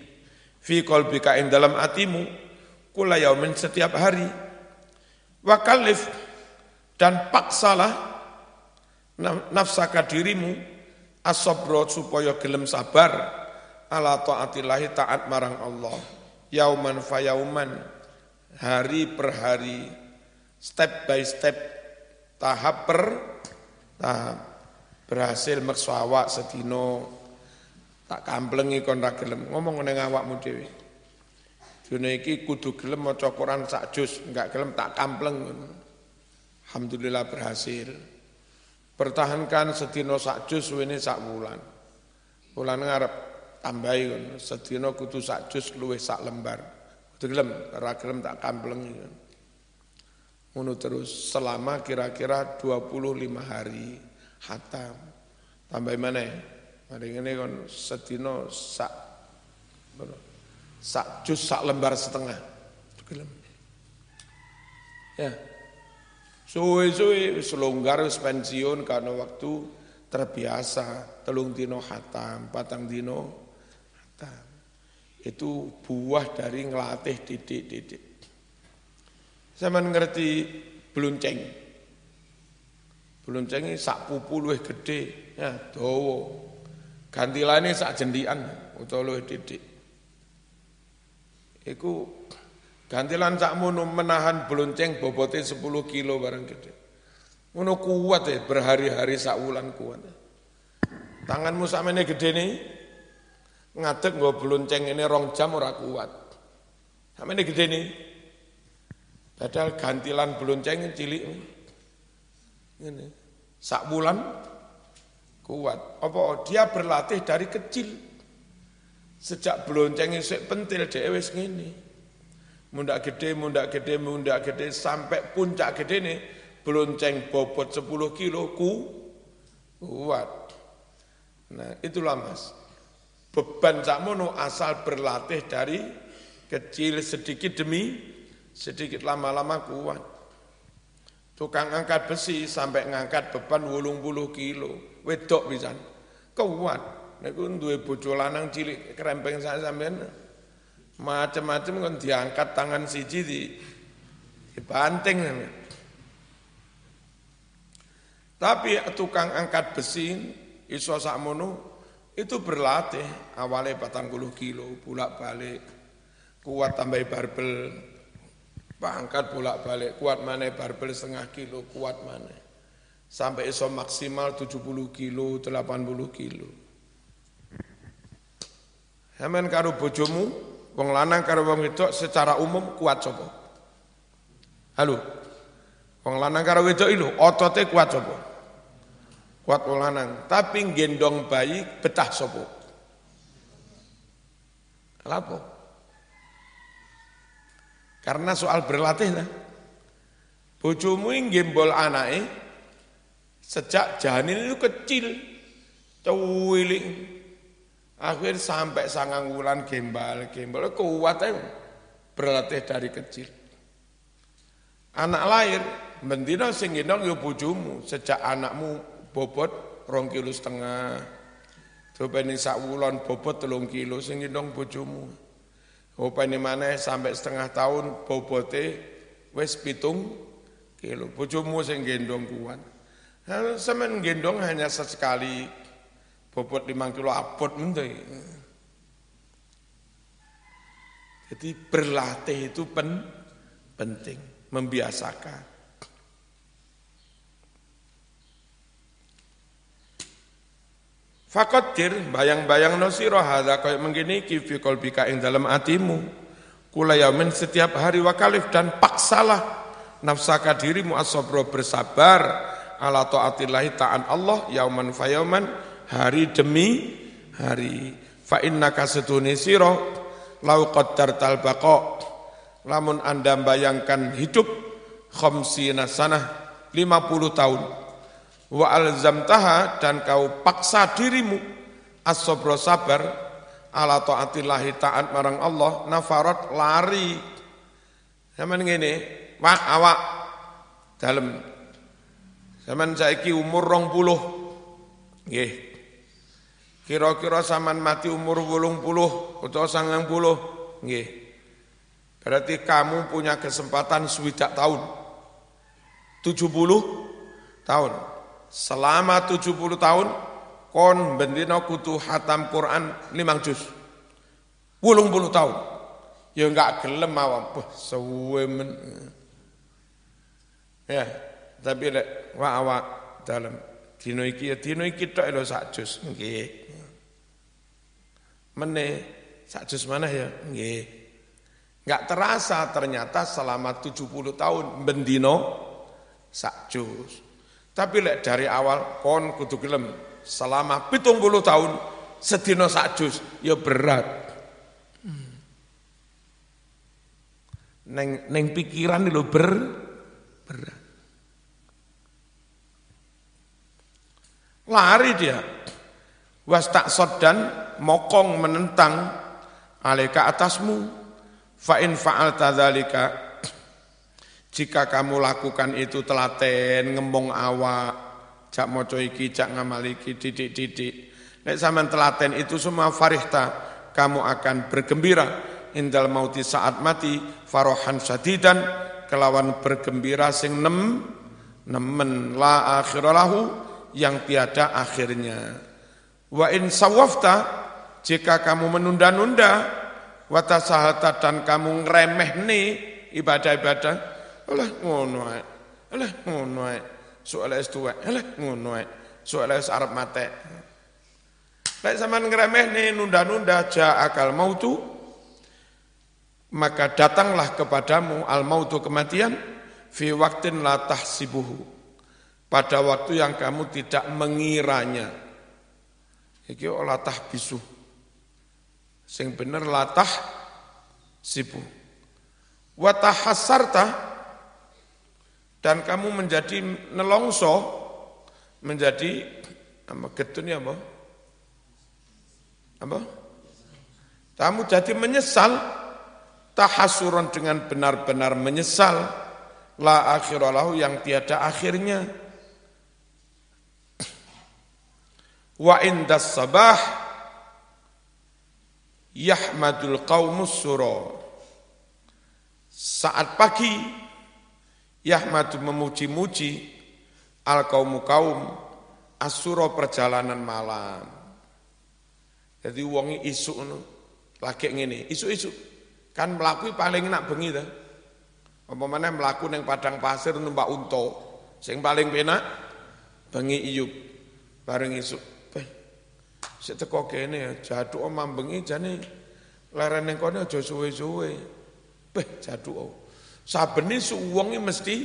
fi qalbika ing dalam atimu kula yaumin setiap hari wa kalif dan paksalah nafsaka dirimu asobro supaya gelem sabar. Ala taatillahi taat marang Allah. Yauman fa yauman. Hari per hari. Step by step. Tahap per tahap. Berhasil maksawa sedino tak kamplengi kon ra gelem. Ngomong ning awakmu dhewe. Dene iki kudu gelem maca Quran sak juz. Enggak gelem tak kampleng. Alhamdulillah berhasil pertahankan sedina sak juz suwene sak wulan. Wulan ngarep tambahi kon sedina kudu sak juz luwih sak lembar. Kudu gelem ora gelem tak kamplengi ngono. Terus selama kira-kira 25 hari hatam. Tambah mana Hari ini kan sedino sak sak jus sak lembar setengah. Ya. Suwe-suwe selonggar pensiun karena waktu terbiasa telung dino hatam, patang dino hatam. Itu buah dari ngelatih didik-didik. Saya ngerti belunceng. Belunceng ini sak pupu luwih gede, ya dawa. Gantilane sak jendian utawa luwih didik. Iku gantilan mono menahan belonceng bobote 10 kilo barang gede. Ngono kuat ya berhari-hari sak wulan kuat. Tanganmu sakmene gede nih, ngadeg nggo belonceng ini rong jam ora kuat. Sakmene gede nih. Padahal gantilan belonceng cilik. Ini. Sak bulan kuat. Apa dia berlatih dari kecil. Sejak belonceng isik pentil dia wis ngene. Mundak gede, mundak gede, mundak gede sampai puncak gede nih belonceng bobot 10 kilo ku kuat. Nah, itulah Mas. Beban sakmono asal berlatih dari kecil sedikit demi sedikit lama-lama kuat. Tukang angkat besi sampai ngangkat beban wulung puluh kilo wedok pisan. Kuat. Niku duwe bojo lanang cilik krempeng sak sampean. Macam-macam kan diangkat tangan siji di dibanting. Tapi tukang angkat besi iso sakmono itu berlatih awalnya batang puluh kilo bolak balik kuat tambah barbel angkat bolak balik kuat mana barbel setengah kilo kuat mana sampai iso maksimal 70 kilo, 80 kilo. Hemen karo bojomu, wong lanang karo wong wedok secara umum kuat sapa? Halo. Wong lanang karo wedok itu otote kuat sapa? Kuat wong lanang, tapi gendong bayi betah sapa? Lapo? Karena soal berlatih lah. Bojomu gembol anake Sejak janin itu kecil, cuwiling. Akhir sampai sangang bulan gembal, gembal kuat ya, berlatih dari kecil. Anak lahir, bendina sing gendong yo bojomu, sejak anakmu bobot rong kilo setengah. Ini sak wulan bobot telung kilo sing bojomu. Coba ini mana sampai setengah tahun bobote wes pitung kilo. Bojomu sing gendong kuat. Semen gendong hanya sesekali bobot lima kilo apot mentai. Jadi berlatih itu pen, penting, membiasakan. Fakotir bayang-bayang no siro hadha kaya mengini kifi kolbika ing dalam atimu. Kula yamin setiap hari wakalif dan paksalah nafsaka dirimu asobro bersabar ala taatillahi ta'an Allah yauman fayauman hari demi hari. Fa innaka setuni sira lau qaddartal baqa. Lamun anda bayangkan hidup khamsina sanah 50 tahun. Wa alzamtaha dan kau paksa dirimu as-sabra sabar ala taatillahi ta'at marang Allah nafarat lari. Zaman ngene wak awak dalam Zaman saiki umur rong puluh. Nggih. Kira-kira saman mati umur wolung puluh atau sangang puluh. Nggih. Berarti kamu punya kesempatan swidak tahun. 70 tahun. Selama 70 tahun, kon bendino kutu hatam Quran limang juz. Wolung puluh tahun. Ya enggak gelem awam. Men. Ya, tapi lek wa awak dalam dino iki ya dino iki tok lho sak juz nggih. Mene sak mana ya? Nggih. Enggak terasa ternyata selama 70 tahun bendino sak. Tapi lek dari awal kon kudu gelem selama 70 tahun sedino sak juz ya berat. Neng neng pikiran lho ber berat. Lari dia. Was tak dan mokong menentang alika atasmu. Fa in fa'al tadzalika jika kamu lakukan itu telaten ngembong awak jak moco iki jak ngamal iki didik-didik. Nek sampean telaten itu semua farihta kamu akan bergembira. Indal mauti saat mati farohan sadidan kelawan bergembira sing nem nemen la akhiralahu yang tiada akhirnya. Wa in sawafta jika kamu menunda-nunda watasahata dan kamu ngeremeh nih ibadah-ibadah alah ngono ae alah ngono ae es tuwa alah ngono ae es arep mate Lek sampean ngremeh nih nunda-nunda ja akal mautu. Maka datanglah kepadamu al mautu kematian fi waktin la tahsibuhu. Pada waktu yang kamu tidak mengiranya. Iki olah tahbisu Sing bener latah sibu. Watahasarta dan kamu menjadi nelongso menjadi apa getun ya apa? Apa? Kamu jadi menyesal tahasuran dengan benar-benar menyesal la akhiralahu yang tiada akhirnya wa indas sabah yahmadul qaumus suro. Saat pagi yahmadu memuji-muji al kaumu kaum asuro perjalanan malam. Jadi wongi isu nu lagi ngene, isu-isu kan melaku paling enak bengi ta. Apa mana melaku neng padang pasir numpak unta, sing paling penak bengi iyup bareng isu Sik teko kene jaduk mambengi jane leren ning kene aja suwe-suwe. Beh jaduk. Saben isu wong mesti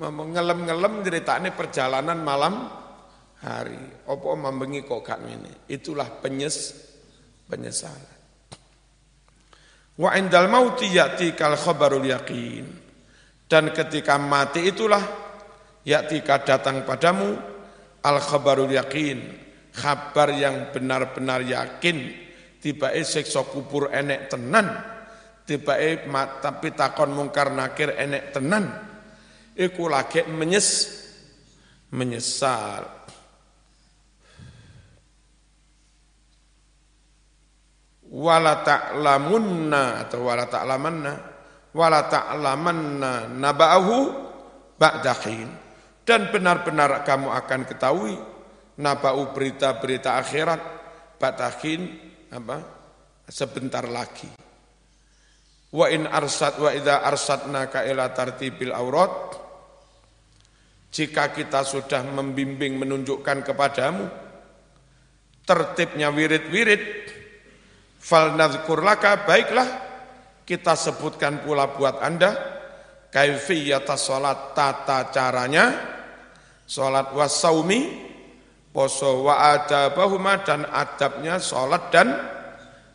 ngelem-ngelem ceritane perjalanan malam hari. Apa mambengi kok gak ngene? Itulah penyes penyesalan. Wa indal mauti ya'ti kal khabarul yakin. Dan ketika mati itulah ya'tika datang padamu al khabarul yakin kabar yang benar-benar yakin. Tiba siksa kubur enek tenan. Tiba tapi takon mungkar nakir enek tenan. Iku lagi menyes menyesal. Wala ta'lamunna atau wala ta'lamanna wala ta'lamanna naba'ahu ba'dahin dan benar-benar kamu akan ketahui nabau berita-berita akhirat batakin apa sebentar lagi. Wa in arsad wa idza arsadnaka ila tartibil aurat jika kita sudah membimbing menunjukkan kepadamu tertibnya wirid-wirid fal laka baiklah kita sebutkan pula buat Anda kaifiyata salat tata caranya salat wasaumi poso wa adabahuma dan adabnya sholat dan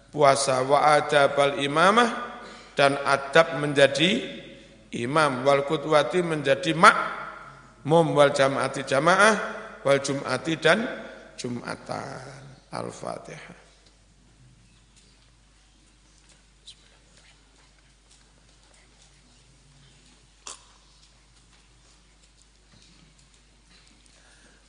puasa. Wa adabal imamah dan adab menjadi imam. Wal kutwati menjadi mak mum wal jamaati jamaah. Wal jum'ati dan jum'atan. Al-fatihah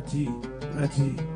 Reggie, Reggie.